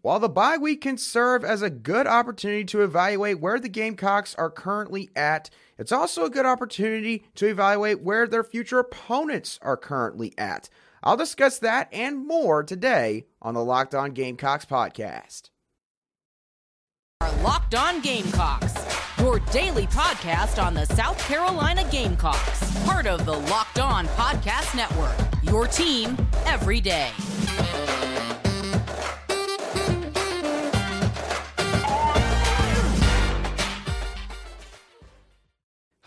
While the bye week can serve as a good opportunity to evaluate where the Gamecocks are currently at, it's also a good opportunity to evaluate where their future opponents are currently at. I'll discuss that and more today on the Locked On Gamecocks podcast. Our Locked On Gamecocks, your daily podcast on the South Carolina Gamecocks, part of the Locked On Podcast Network. Your team every day.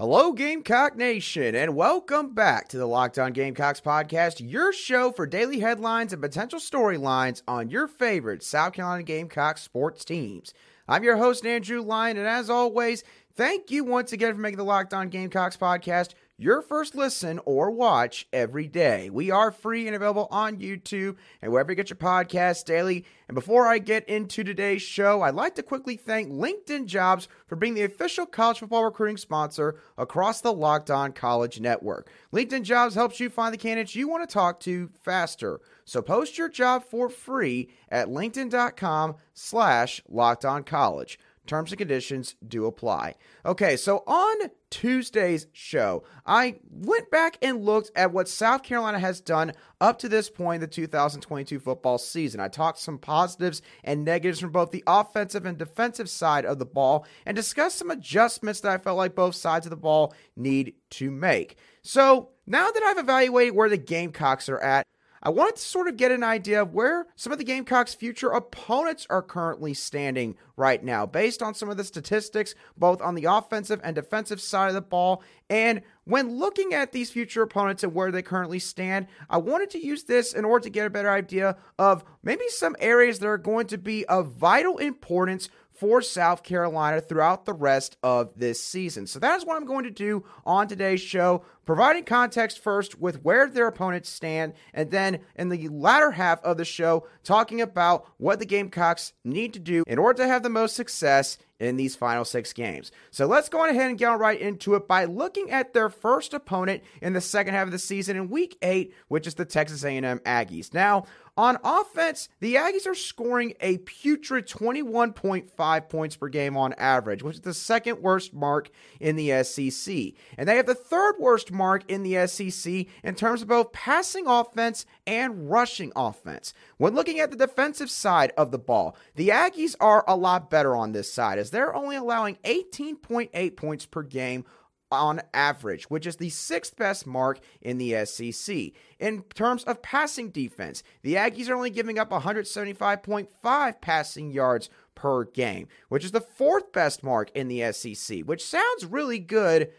Hello, Gamecock Nation, and welcome back to the Locked On Gamecocks podcast, your show for daily headlines and potential storylines on your favorite South Carolina Gamecocks sports teams. I'm your host, Andrew Lyon, and as always, thank you once again for making the Locked On Gamecocks podcast your first listen or watch every day. We are free and available on YouTube and wherever you get your podcasts daily. And before I get into today's show, I'd like to quickly thank LinkedIn Jobs for being the official college football recruiting sponsor across the Locked On College Network. LinkedIn Jobs helps you find the candidates you want to talk to faster. So post your job for free at linkedin.com slash locked on college. Terms and conditions do apply. Okay, so on Tuesday's show, I went back and looked at what South Carolina has done up to this point in the 2022 football season. I talked some positives and negatives from both the offensive and defensive side of the ball and discussed some adjustments that I felt like both sides of the ball need to make. So now that I've evaluated where the Gamecocks are at, I wanted to sort of get an idea of where some of the Gamecocks' future opponents are currently standing right now, based on some of the statistics, both on the offensive and defensive side of the ball. And when looking at these future opponents and where they currently stand, I wanted to use this in order to get a better idea of maybe some areas that are going to be of vital importance for South Carolina throughout the rest of this season. So that is what I'm going to do on today's show, providing context first with where their opponents stand, and then in the latter half of the show, talking about what the Gamecocks need to do in order to have the most success in these final six games. So let's go ahead and get right into it by looking at their first opponent in the second half of the season in week eight, which is the Texas A&M Aggies. Now, on offense, the Aggies are scoring a putrid 21.5 points per game on average, which is the second worst mark in the SEC. And they have the third worst mark in the SEC in terms of both passing offense and rushing offense. When looking at the defensive side of the ball, the Aggies are a lot better on this side as they're only allowing 18.8 points per game on average, which is the sixth best mark in the SEC. In terms of passing defense, the Aggies are only giving up 175.5 passing yards per game, which is the fourth best mark in the SEC, which sounds really good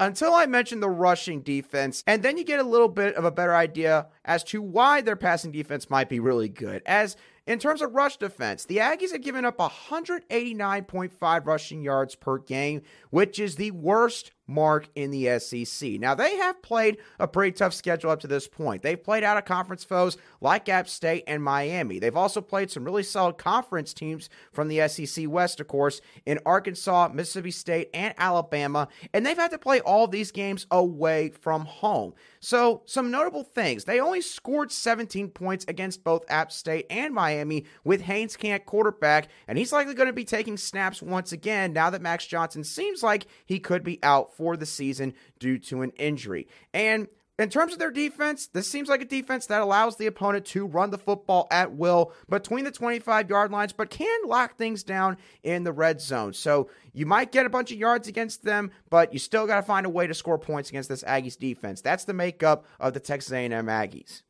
until I mention the rushing defense, and then you get a little bit of a better idea as to why their passing defense might be really good. As in terms of rush defense, the Aggies have given up 189.5 rushing yards per game, which is the worst mark in the SEC. Now, they have played a pretty tough schedule up to this point. They've played out of conference foes like App State and Miami. They've also played some really solid conference teams from the SEC West, of course, in Arkansas, Mississippi State, and Alabama. And they've had to play all these games away from home. So, some notable things. They only scored 17 points against both App State and Miami with Haynes King quarterback, and he's likely going to be taking snaps once again now that Max Johnson seems like he could be out for the season due to an injury. And in terms of their defense, this seems like a defense that allows the opponent to run the football at will between the 25 yard lines, but can lock things down in the red zone. So you might get a bunch of yards against them, but you still got to find a way to score points against this Aggies defense. That's the makeup of the Texas A&M Aggies.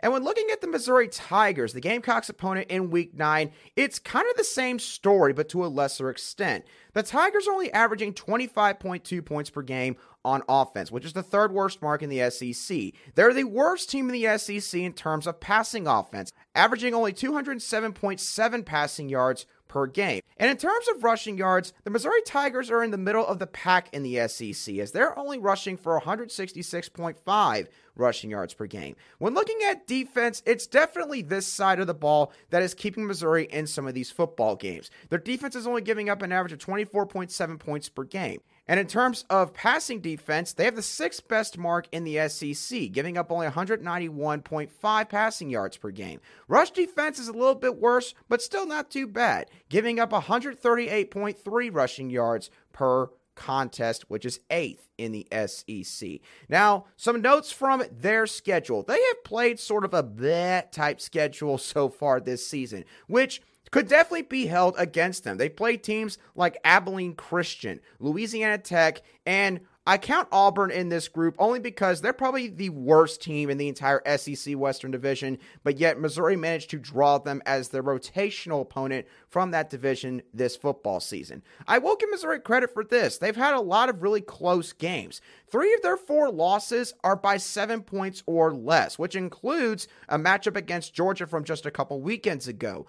And when looking at the Missouri Tigers, the Gamecocks opponent in week nine, it's kind of the same story, but to a lesser extent. The Tigers are only averaging 25.2 points per game on offense, which is the third worst mark in the SEC. They're the worst team in the SEC in terms of passing offense, averaging only 207.7 passing yards per game. And in terms of rushing yards, the Missouri Tigers are in the middle of the pack in the SEC as they're only rushing for 166.5 rushing yards per game. When looking at defense, it's definitely this side of the ball that is keeping Missouri in some of these football games. Their defense is only giving up an average of 24.7 points per game. And in terms of passing defense, they have the sixth best mark in the SEC, giving up only 191.5 passing yards per game. Rush defense is a little bit worse, but still not too bad, giving up 138.3 rushing yards per contest, which is eighth in the SEC. Now, some notes from their schedule. They have played sort of a bleh type schedule so far this season, which could definitely be held against them. They played teams like Abilene Christian, Louisiana Tech, and I count Auburn in this group only because they're probably the worst team in the entire SEC Western Division, but yet Missouri managed to draw them as their rotational opponent from that division this football season. I will give Missouri credit for this. They've had a lot of really close games. Three of their four losses are by seven points or less, which includes a matchup against Georgia from just a couple weekends ago.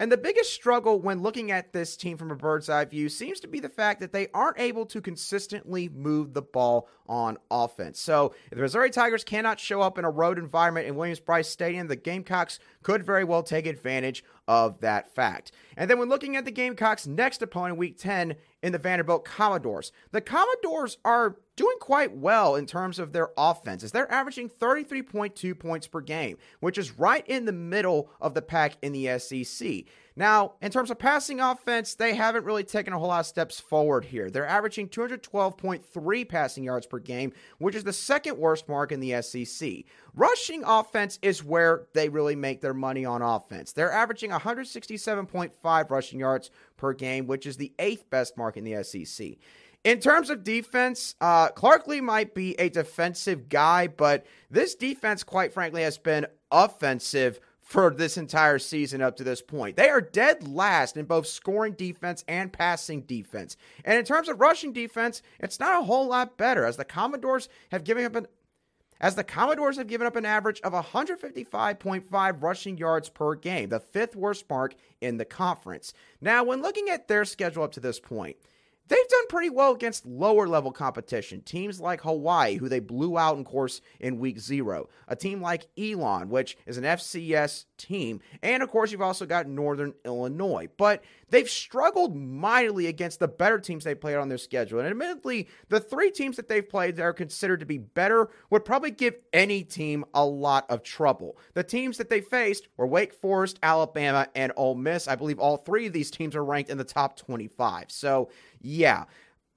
And the biggest struggle when looking at this team from a bird's eye view seems to be the fact that they aren't able to consistently move the ball on offense. So, if the Missouri Tigers cannot show up in a road environment in Williams-Brice Stadium, the Gamecocks could very well take advantage of that fact. And then when looking at the Gamecocks' next opponent, week 10, in the Vanderbilt Commodores, the Commodores are doing quite well in terms of their offenses. They're averaging 33.2 points per game, which is right in the middle of the pack in the SEC. Now, in terms of passing offense, they haven't really taken a whole lot of steps forward here. They're averaging 212.3 passing yards per game, which is the second worst mark in the SEC. Rushing offense is where they really make their money on offense. They're averaging 167.5 rushing yards per game, which is the eighth best mark in the SEC. In terms of defense, uh, Clark Lea might be a defensive guy, but this defense, quite frankly, has been offensive for this entire season up to this point. They are dead last in both scoring defense and passing defense. And in terms of rushing defense, it's not a whole lot better as the Commodores have given up an as the Commodores have given up an average of 155.5 rushing yards per game, the fifth worst mark in the conference. Now, when looking at their schedule up to this point, they've done pretty well against lower level competition. Teams like Hawaii, who they blew out in course in week zero. A team like Elon, which is an FCS team. And of course, you've also got Northern Illinois. But they've struggled mightily against the better teams they played on their schedule. And admittedly, the three teams that they've played that are considered to be better would probably give any team a lot of trouble. The teams that they faced were Wake Forest, Alabama, and Ole Miss. I believe all three of these teams are ranked in the top 25. So, yeah.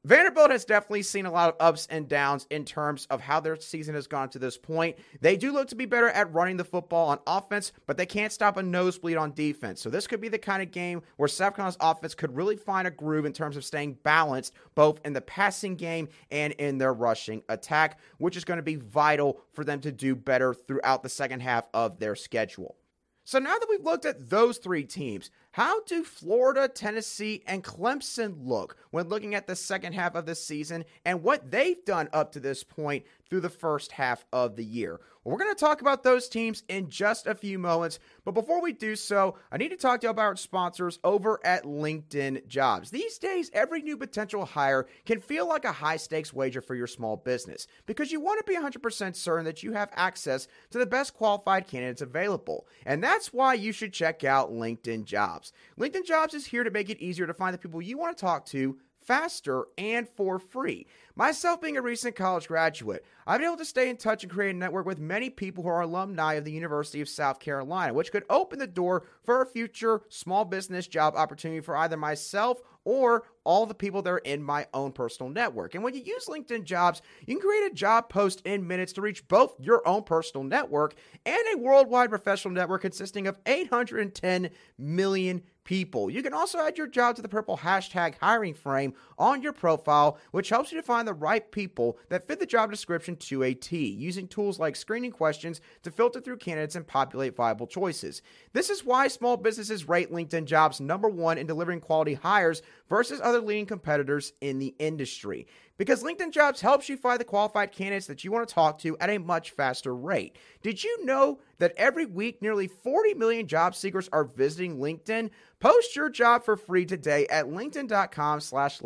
Vanderbilt has definitely seen a lot of ups and downs in terms of how their season has gone to this point. They do look to be better at running the football on offense, but they can't stop a nosebleed on defense. So this could be the kind of game where South offense could really find a groove in terms of staying balanced both in the passing game and in their rushing attack, which is going to be vital for them to do better throughout the second half of their schedule. So now that we've looked at those three teams, how do Florida, Tennessee, and Clemson look when looking at the second half of the season and what they've done up to this point through the first half of the year? Well, we're going to talk about those teams in just a few moments. But before we do so, I need to talk to you about our sponsors over at LinkedIn Jobs. These days, every new potential hire can feel like a high stakes wager for your small business because you want to be 100% certain that you have access to the best qualified candidates available. And that's why you should check out LinkedIn Jobs. LinkedIn Jobs is here to make it easier to find the people you want to talk to faster and for free. Myself being a recent college graduate, I've been able to stay in touch and create a network with many people who are alumni of the University of South Carolina, which could open the door for a future small business job opportunity for either myself or all the people that are in my own personal network. And when you use LinkedIn Jobs, you can create a job post in minutes to reach both your own personal network and a worldwide professional network consisting of 810 million people. You can also add your job to the purple hashtag hiring frame on your profile, which helps you to find the right people that fit the job description to a T, using tools like screening questions to filter through candidates and populate viable choices. This is why small businesses rate LinkedIn jobs number one in delivering quality hires versus other leading competitors in the industry. Because LinkedIn Jobs helps you find the qualified candidates that you want to talk to at a much faster rate. Did you know that every week nearly 40 million job seekers are visiting LinkedIn? Post your job for free today at linkedin.com slash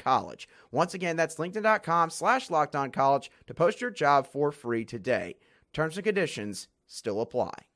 college. Once again, that's linkedin.com slash college to post your job for free today. Terms and conditions still apply.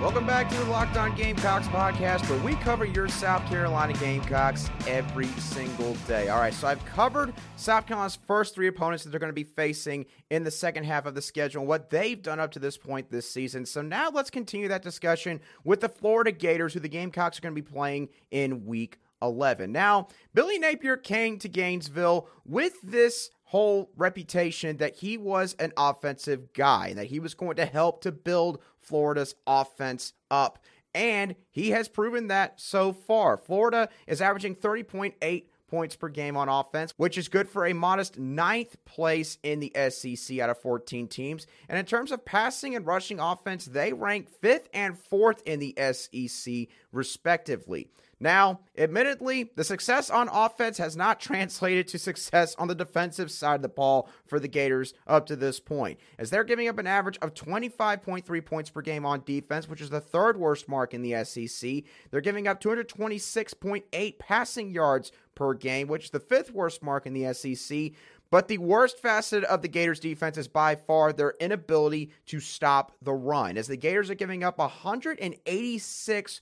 Welcome back to the Locked On Gamecocks podcast, where we cover your South Carolina Gamecocks every single day. All right, so I've covered South Carolina's first three opponents that they're going to be facing in the second half of the schedule and what they've done up to this point this season. So now let's continue that discussion with the Florida Gators, who the Gamecocks are going to be playing in week 11. Now, Billy Napier came to Gainesville with this whole reputation that he was an offensive guy, that he was going to help to build Florida's offense up. And he has proven that so far. Florida is averaging 30.8 points per game on offense, which is good for a modest ninth place in the SEC out of 14 teams. And in terms of passing and rushing offense, they rank fifth and fourth in the SEC, respectively. Now, admittedly, the success on offense has not translated to success on the defensive side of the ball for the Gators up to this point, as they're giving up an average of 25.3 points per game on defense, which is the third worst mark in the SEC. They're giving up 226.8 passing yards per game, which is the fifth worst mark in the SEC. But the worst facet of the Gators defense is by far their inability to stop the run, as the Gators are giving up 186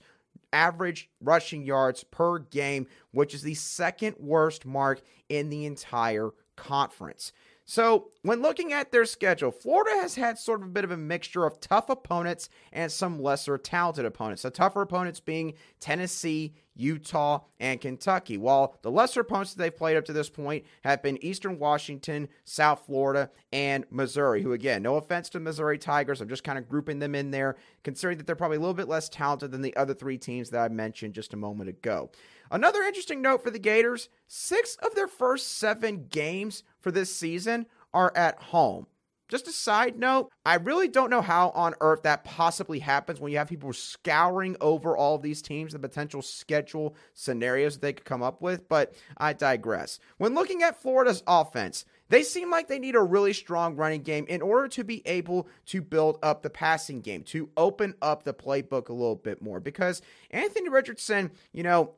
average rushing yards per game, which is the second worst mark in the entire conference. So, when looking at their schedule, Florida has had sort of a bit of a mixture of tough opponents and some lesser talented opponents. The tougher opponents being Tennessee, Utah, and Kentucky, while the lesser opponents that they've played up to this point have been Eastern Washington, South Florida, and Missouri, who, again, no offense to Missouri Tigers, I'm just kind of grouping them in there, considering that they're probably a little bit less talented than the other three teams that I mentioned just a moment ago. Another interesting note for the Gators six of their first seven games for this season are at home. Just a side note, I really don't know how on earth that possibly happens when you have people scouring over all of these teams, the potential schedule scenarios that they could come up with, but I digress. When looking at Florida's offense, they seem like they need a really strong running game in order to be able to build up the passing game, to open up the playbook a little bit more. Because Anthony Richardson, you know,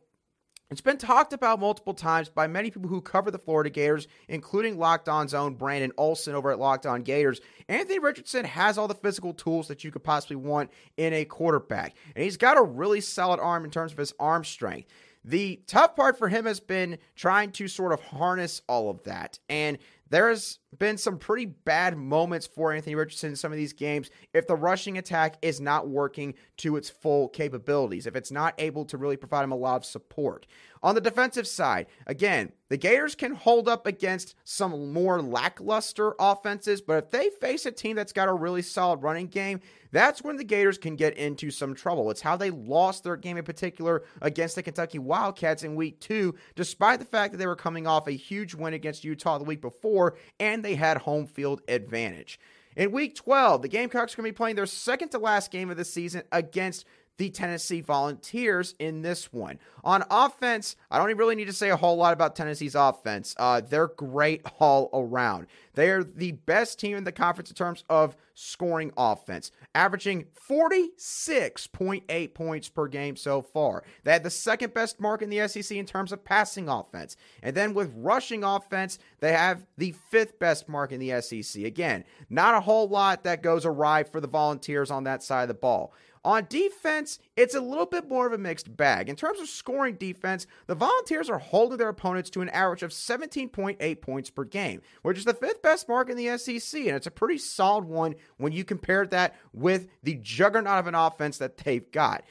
it's been talked about multiple times by many people who cover the Florida Gators, including Locked On's own Brandon Olson over at Locked On Gators. Anthony Richardson has all the physical tools that you could possibly want in a quarterback, and he's got a really solid arm in terms of his arm strength. The tough part for him has been trying to sort of harness all of that. And there's been some pretty bad moments for Anthony Richardson in some of these games if the rushing attack is not working to its full capabilities, if it's not able to really provide him a lot of support. On the defensive side, again, the Gators can hold up against some more lackluster offenses, but if they face a team that's got a really solid running game, that's when the Gators can get into some trouble. It's how they lost their game in particular against the Kentucky Wildcats in week two, despite the fact that they were coming off a huge win against Utah the week before and they had home field advantage. In week 12, the Gamecocks are going to be playing their second to last game of the season against the Tennessee Volunteers in this one. On offense, I don't really need to say a whole lot about Tennessee's offense. Uh, they're great all around. They are the best team in the conference in terms of scoring offense, averaging 46.8 points per game so far. They had the second best mark in the SEC in terms of passing offense. And then with rushing offense, they have the fifth best mark in the SEC. Again, not a whole lot that goes awry for the Volunteers on that side of the ball. On defense, it's a little bit more of a mixed bag. In terms of scoring defense, the Volunteers are holding their opponents to an average of 17.8 points per game, which is the fifth best mark in the SEC, and it's a pretty solid one when you compare that with the juggernaut of an offense that they've got.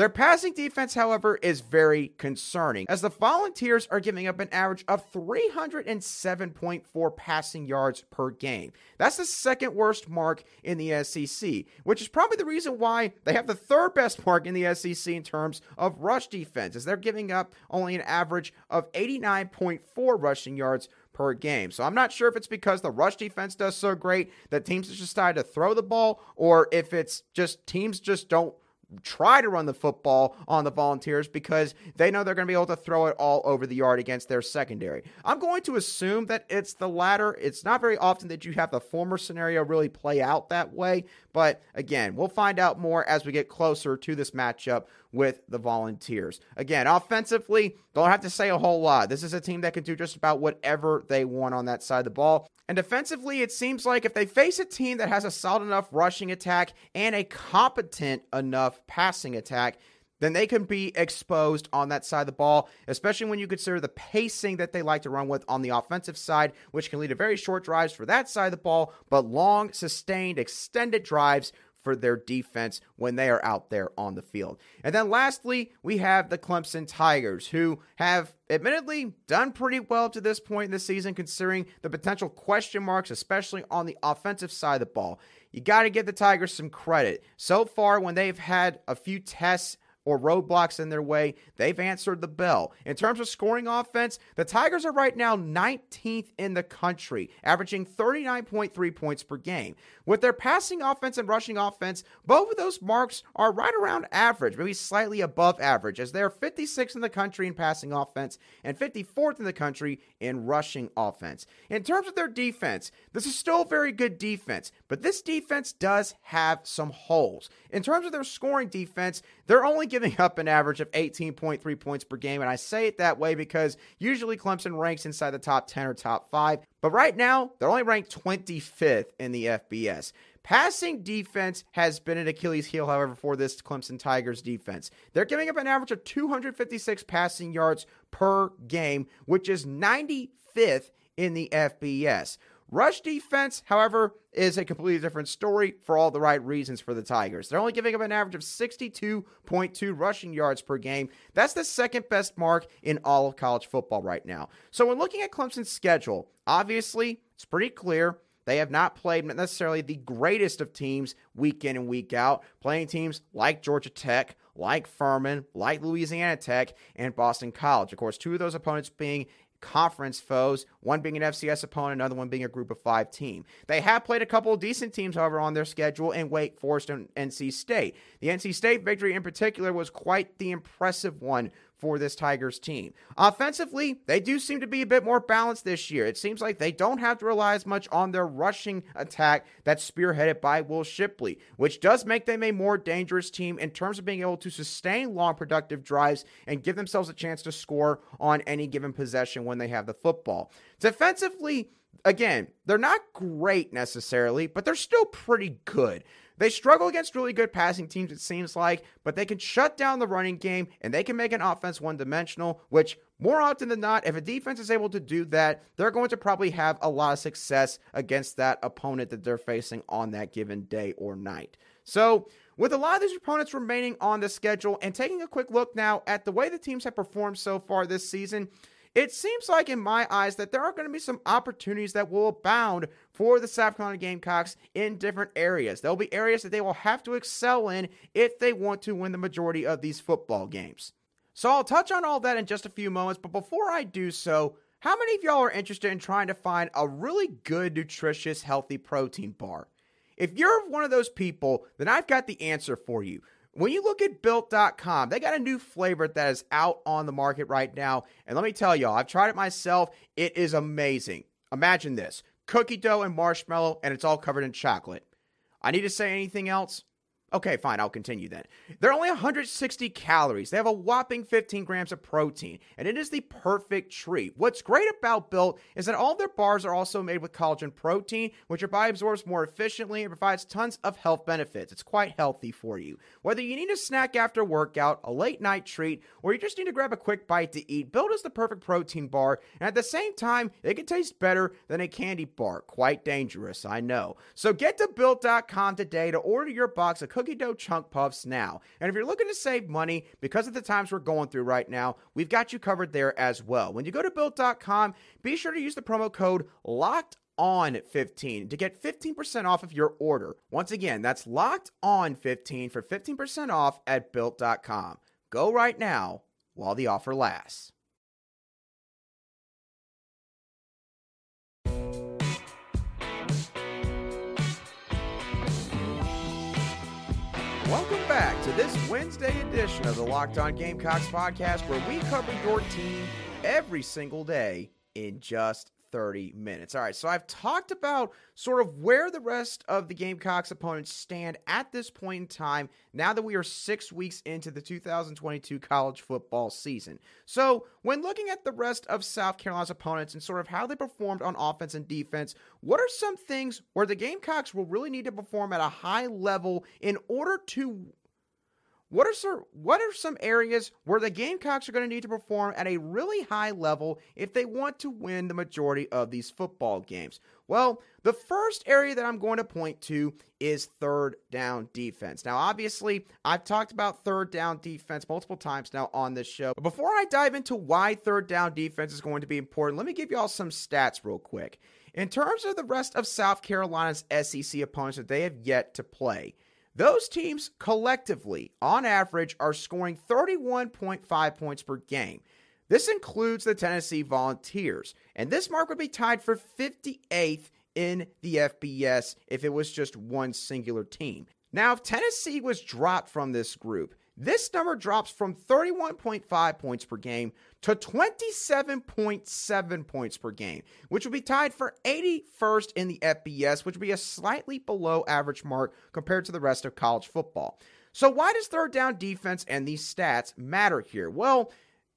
Their passing defense, however, is very concerning, as the Volunteers are giving up an average of 307.4 passing yards per game. That's the second worst mark in the SEC, which is probably the reason why they have the third best mark in the SEC in terms of rush defense, as they're giving up only an average of 89.4 rushing yards per game. So I'm not sure if it's because the rush defense does so great that teams just decide to throw the ball, or if it's just teams just don't try to run the football on the Volunteers because they know they're going to be able to throw it all over the yard against their secondary. I'm going to assume that it's the latter. It's not very often that you have the former scenario really play out that way, but again, we'll find out more as we get closer to this matchup with the Volunteers. Again, offensively, don't have to say a whole lot. This is a team that can do just about whatever they want on that side of the ball. And defensively, it seems like if they face a team that has a solid enough rushing attack and a competent enough passing attack, then they can be exposed on that side of the ball, especially when you consider the pacing that they like to run with on the offensive side, which can lead to very short drives for that side of the ball, but long, sustained, extended drives for their defense when they are out there on the field. And then lastly, we have the Clemson Tigers, who have admittedly done pretty well to this point in the season, considering the potential question marks, especially on the offensive side of the ball. You got to give the Tigers some credit. So far, when they've had a few tests or roadblocks in their way, they've answered the bell. In terms of scoring offense, the Tigers are right now 19th in the country, averaging 39.3 points per game. With their passing offense and rushing offense, both of those marks are right around average, maybe slightly above average, as they're 56th in the country in passing offense and 54th in the country in rushing offense. In terms of their defense, this is still a very good defense, but this defense does have some holes. In terms of their scoring defense, they're only giving up an average of 18.3 points per game. And I say it that way because usually Clemson ranks inside the top 10 or top 5. But right now, they're only ranked 25th in the FBS. Passing defense has been an Achilles heel, however, for this Clemson Tigers defense. They're giving up an average of 256 passing yards per game, which is 95th in the FBS. Rush defense, however, is a completely different story for all the right reasons for the Tigers. They're only giving up an average of 62.2 rushing yards per game. That's the second best mark in all of college football right now. So, when looking at Clemson's schedule, obviously, it's pretty clear. They have not played necessarily the greatest of teams week in and week out, playing teams like Georgia Tech, like Furman, like Louisiana Tech, and Boston College. Of course, two of those opponents being conference foes, one being an FCS opponent, another one being a group of five team. They have played a couple of decent teams, however, on their schedule in Wake Forest and NC State. The NC State victory in particular was quite the impressive one for this Tigers team. Offensively, they do seem to be a bit more balanced this year. It seems like they don't have to rely as much on their rushing attack that's spearheaded by Will Shipley, which does make them a more dangerous team in terms of being able to sustain long, productive drives and give themselves a chance to score on any given possession when they have the football. Defensively, again, they're not great necessarily, but they're still pretty good. They struggle against really good passing teams, it seems like, but they can shut down the running game and they can make an offense one dimensional, which more often than not, if a defense is able to do that, they're going to probably have a lot of success against that opponent that they're facing on that given day or night. So, with a lot of these opponents remaining on the schedule and taking a quick look now at the way the teams have performed so far this season, it seems like, in my eyes, that there are going to be some opportunities that will abound for the South Carolina Gamecocks in different areas. There'll be areas that they will have to excel in if they want to win the majority of these football games. So I'll touch on all that in just a few moments, but before I do so, how many of y'all are interested in trying to find a really good, nutritious, healthy protein bar? If you're one of those people, then I've got the answer for you. When you look at built.com, they got a new flavor that is out on the market right now. And let me tell y'all, I've tried it myself. It is amazing. Imagine this cookie dough and marshmallow, and it's all covered in chocolate. I need to say anything else? Okay, fine, I'll continue then. They're only 160 calories. They have a whopping 15 grams of protein, and it is the perfect treat. What's great about Built is that all their bars are also made with collagen protein, which your body absorbs more efficiently and provides tons of health benefits. It's quite healthy for you. Whether you need a snack after workout, a late night treat, or you just need to grab a quick bite to eat, Built is the perfect protein bar, and at the same time, it can taste better than a candy bar. Quite dangerous, I know. So get to Built.com today to order your box of cookie dough chunk puffs now. And if you're looking to save money because of the times we're going through right now, we've got you covered there as well. When you go to built.com, be sure to use the promo code locked on 15 to get 15% off of your order. Once again, that's locked on 15 for 15% off at built.com. Go right now while the offer lasts. Welcome back to this Wednesday edition of the Locked On Gamecocks podcast, where we cover your team every single day in just 30 minutes. All right, so I've talked about sort of where the rest of the Gamecocks opponents stand at this point in time now that we are six weeks into the 2022 college football season. So, when looking at the rest of South Carolina's opponents and sort of how they performed on offense and defense, what are some things where the Gamecocks will really need to perform at a high level in order to what are some what are some areas where the Gamecocks are going to need to perform at a really high level if they want to win the majority of these football games? Well, the first area that I'm going to point to is third down defense. Now, obviously, I've talked about third down defense multiple times now on this show. But before I dive into why third down defense is going to be important, let me give you all some stats real quick. In terms of the rest of South Carolina's SEC opponents that they have yet to play, those teams collectively, on average, are scoring 31.5 points per game. This includes the Tennessee Volunteers, and this mark would be tied for 58th in the FBS if it was just one singular team. Now, if Tennessee was dropped from this group, this number drops from 31.5 points per game to 27.7 points per game, which would be tied for 81st in the FBS, which would be a slightly below average mark compared to the rest of college football. So, why does third down defense and these stats matter here? Well,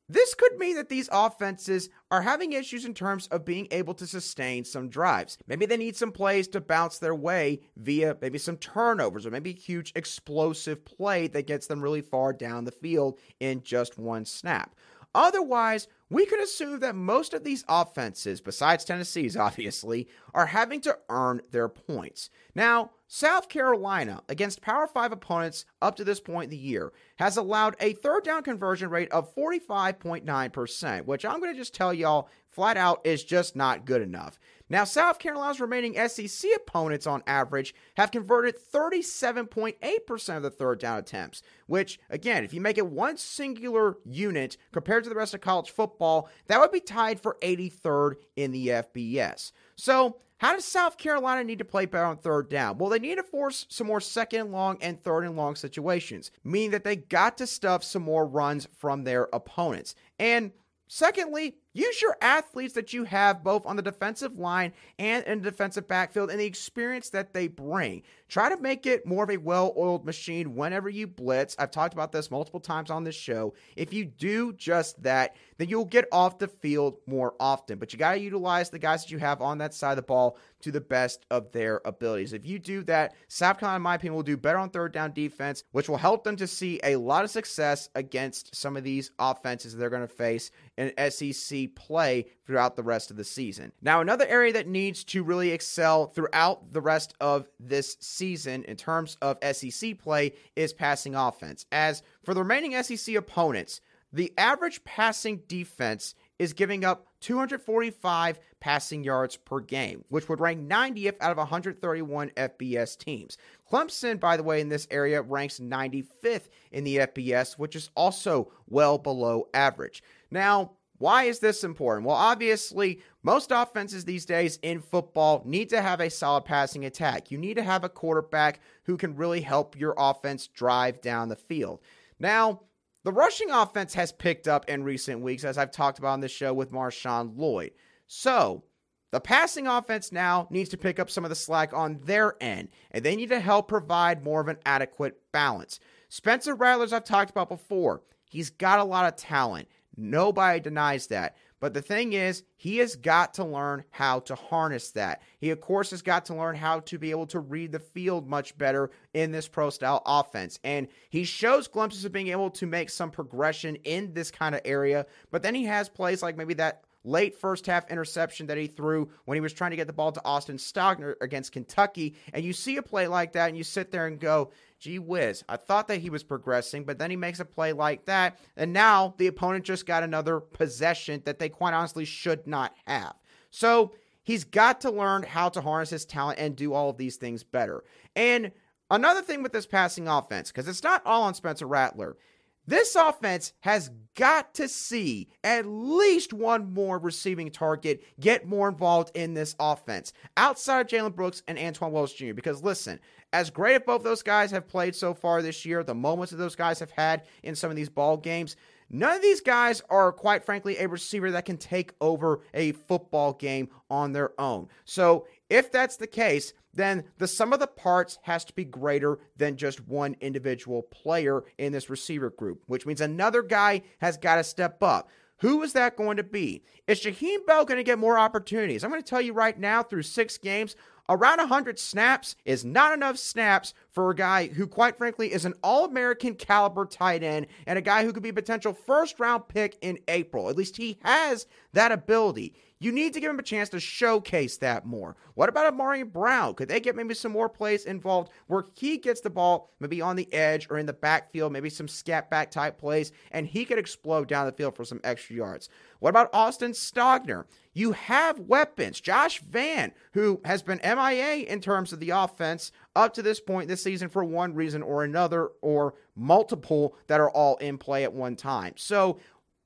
this could mean that these offenses are having issues in terms of being able to sustain some drives. Maybe they need some plays to bounce their way via maybe some turnovers or maybe a huge explosive play that gets them really far down the field in just one snap. Otherwise, we could assume that most of these offenses, besides Tennessee's obviously, are having to earn their points. Now, South Carolina, against Power 5 opponents up to this point in the year, has allowed a third down conversion rate of 45.9%, which I'm going to just tell y'all flat out is just not good enough. Now, South Carolina's remaining SEC opponents on average have converted 37.8% of the third down attempts, which, again, if you make it one singular unit compared to the rest of college football, that would be tied for 83rd in the FBS. So, how does South Carolina need to play better on third down? Well, they need to force some more second and long and third and long situations, meaning that they got to stuff some more runs from their opponents. And secondly, use your athletes that you have both on the defensive line and in the defensive backfield and the experience that they bring. Try to make it more of a well oiled machine whenever you blitz. I've talked about this multiple times on this show. If you do just that, then you'll get off the field more often. But you got to utilize the guys that you have on that side of the ball to the best of their abilities. If you do that, Carolina, in my opinion, will do better on third down defense, which will help them to see a lot of success against some of these offenses that they're going to face in SEC play throughout the rest of the season. Now, another area that needs to really excel throughout the rest of this season in terms of SEC play is passing offense. As for the remaining SEC opponents, the average passing defense is giving up 245 passing yards per game, which would rank 90th out of 131 FBS teams. Clemson, by the way, in this area ranks 95th in the FBS, which is also well below average. Now, why is this important? Well, obviously, most offenses these days in football need to have a solid passing attack. You need to have a quarterback who can really help your offense drive down the field. Now, the rushing offense has picked up in recent weeks, as I've talked about on this show with Marshawn Lloyd. So, the passing offense now needs to pick up some of the slack on their end, and they need to help provide more of an adequate balance. Spencer Rattlers, I've talked about before, he's got a lot of talent. Nobody denies that. But the thing is, he has got to learn how to harness that. He, of course, has got to learn how to be able to read the field much better in this pro style offense. And he shows glimpses of being able to make some progression in this kind of area. But then he has plays like maybe that late first half interception that he threw when he was trying to get the ball to Austin Stogner against Kentucky. And you see a play like that and you sit there and go, gee whiz, I thought that he was progressing, but then he makes a play like that. And now the opponent just got another possession that they quite honestly should not have. So he's got to learn how to harness his talent and do all of these things better. And another thing with this passing offense, because it's not all on Spencer Rattler. This offense has got to see at least one more receiving target get more involved in this offense outside Jalen Brooks and Antoine Wells Jr. Because listen, as great as both those guys have played so far this year, the moments that those guys have had in some of these ball games, None of these guys are, quite frankly, a receiver that can take over a football game on their own. So, if that's the case, then the sum of the parts has to be greater than just one individual player in this receiver group, which means another guy has got to step up. Who is that going to be? Is Jaheim Bell going to get more opportunities? I'm going to tell you right now, through six games, around 100 snaps is not enough snaps for a guy who, quite frankly, is an All American caliber tight end and a guy who could be a potential first round pick in April. At least he has that ability. You need to give him a chance to showcase that more. What about Ahmarean Brown? Could they get maybe some more plays involved where he gets the ball maybe on the edge or in the backfield, maybe some scat back type plays, and he could explode down the field for some extra yards? What about Austin Stogner? You have weapons. Josh Vann, who has been MIA in terms of the offense up to this point this season for one reason or another, or multiple that are all in play at one time. So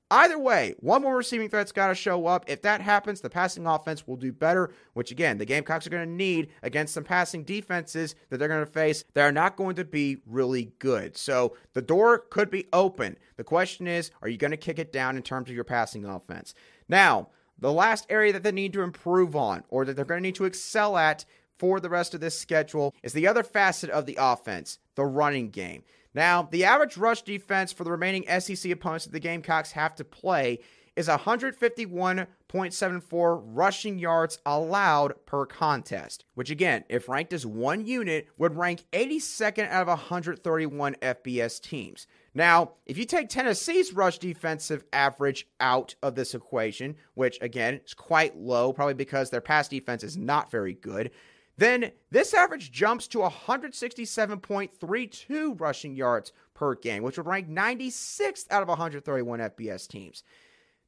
Either way, one more receiving threat's got to show up. If that happens, the passing offense will do better, which again, the Gamecocks are going to need against some passing defenses that they're going to face that are not going to be really good. So the door could be open. The question is, are you going to kick it down in terms of your passing offense? Now, the last area that they need to improve on or that they're going to need to excel at for the rest of this schedule is the other facet of the offense, the running game. Now, the average rush defense for the remaining SEC opponents that the Gamecocks have to play is 151.74 rushing yards allowed per contest, which again, if ranked as one unit, would rank 82nd out of 131 FBS teams. Now, if you take Tennessee's rush defensive average out of this equation, which again is quite low, probably because their pass defense is not very good, then this average jumps to 167.32 rushing yards per game, which would rank 96th out of 131 FBS teams.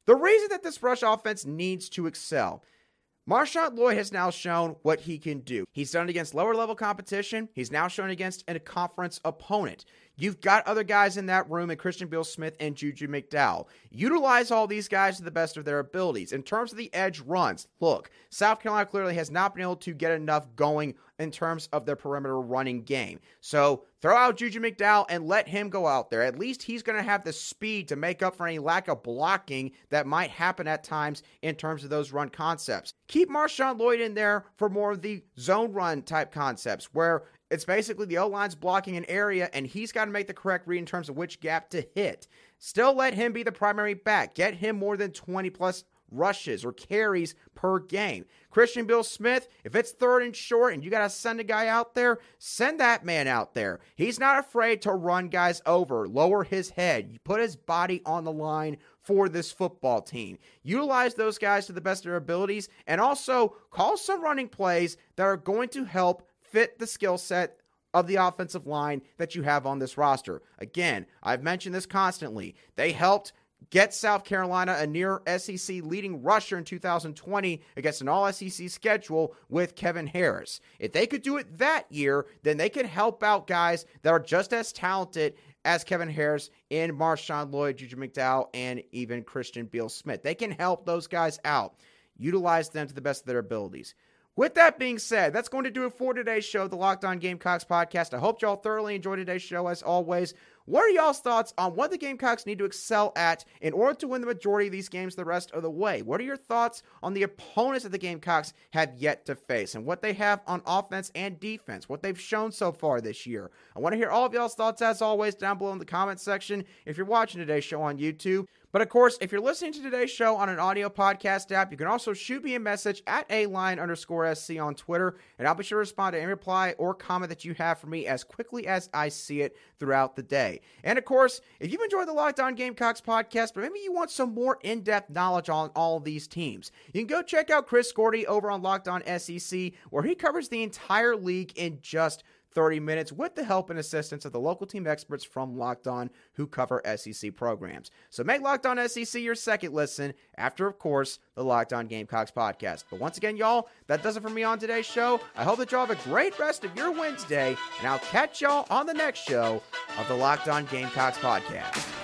The reason that this rush offense needs to excel Marshawn Lloyd has now shown what he can do. He's done it against lower level competition. He's now shown against a conference opponent. You've got other guys in that room, and Christian Beal Smith and Juju McDowell. Utilize all these guys to the best of their abilities. In terms of the edge runs, look, South Carolina clearly has not been able to get enough going in terms of their perimeter running game. So throw out Juju McDowell and let him go out there. At least he's going to have the speed to make up for any lack of blocking that might happen at times in terms of those run concepts. Keep Marshawn Lloyd in there for more of the zone run type concepts where it's basically the O line's blocking an area and he's got to make the correct read in terms of which gap to hit. Still let him be the primary back. Get him more than 20 plus rushes or carries per game. Christian Beal Smith, if it's third and short and you got to send a guy out there, send that man out there. He's not afraid to run guys over, lower his head, put his body on the line for this football team. Utilize those guys to the best of their abilities and also call some running plays that are going to help fit the skill set of the offensive line that you have on this roster. Again, I've mentioned this constantly. They helped get South Carolina a near SEC leading rusher in 2020 against an all SEC schedule with Kevin Harris. If they could do it that year, then they could help out guys that are just as talented as Kevin Harris in Marshawn Lloyd, Juju McDowell, and even Christian Beal Smith. They can help those guys out. Utilize them to the best of their abilities. With that being said, that's going to do it for today's show, the Locked On Gamecocks podcast. I hope y'all thoroughly enjoyed today's show as always. What are y'all's thoughts on what the Gamecocks need to excel at in order to win the majority of these games the rest of the way? What are your thoughts on the opponents that the Gamecocks have yet to face and what they have on offense and defense, what they've shown so far this year? I want to hear all of y'all's thoughts as always down below in the comment section. If you're watching today's show on YouTube, but of course, if you're listening to today's show on an audio podcast app, you can also shoot me a message at a line underscore SC on Twitter, and I'll be sure to respond to any reply or comment that you have for me as quickly as I see it throughout the day. And of course, if you've enjoyed the Locked On Gamecocks podcast, but maybe you want some more in depth knowledge on all these teams, you can go check out Chris Gordy over on Locked On SEC, where he covers the entire league in just 30 minutes with the help and assistance of the local team experts from Locked On who cover SEC programs. So make Locked On SEC your second listen after, of course, the Locked On Gamecocks podcast. But once again, y'all, that does it for me on today's show. I hope that y'all have a great rest of your Wednesday, and I'll catch y'all on the next show of the Locked On Gamecocks podcast.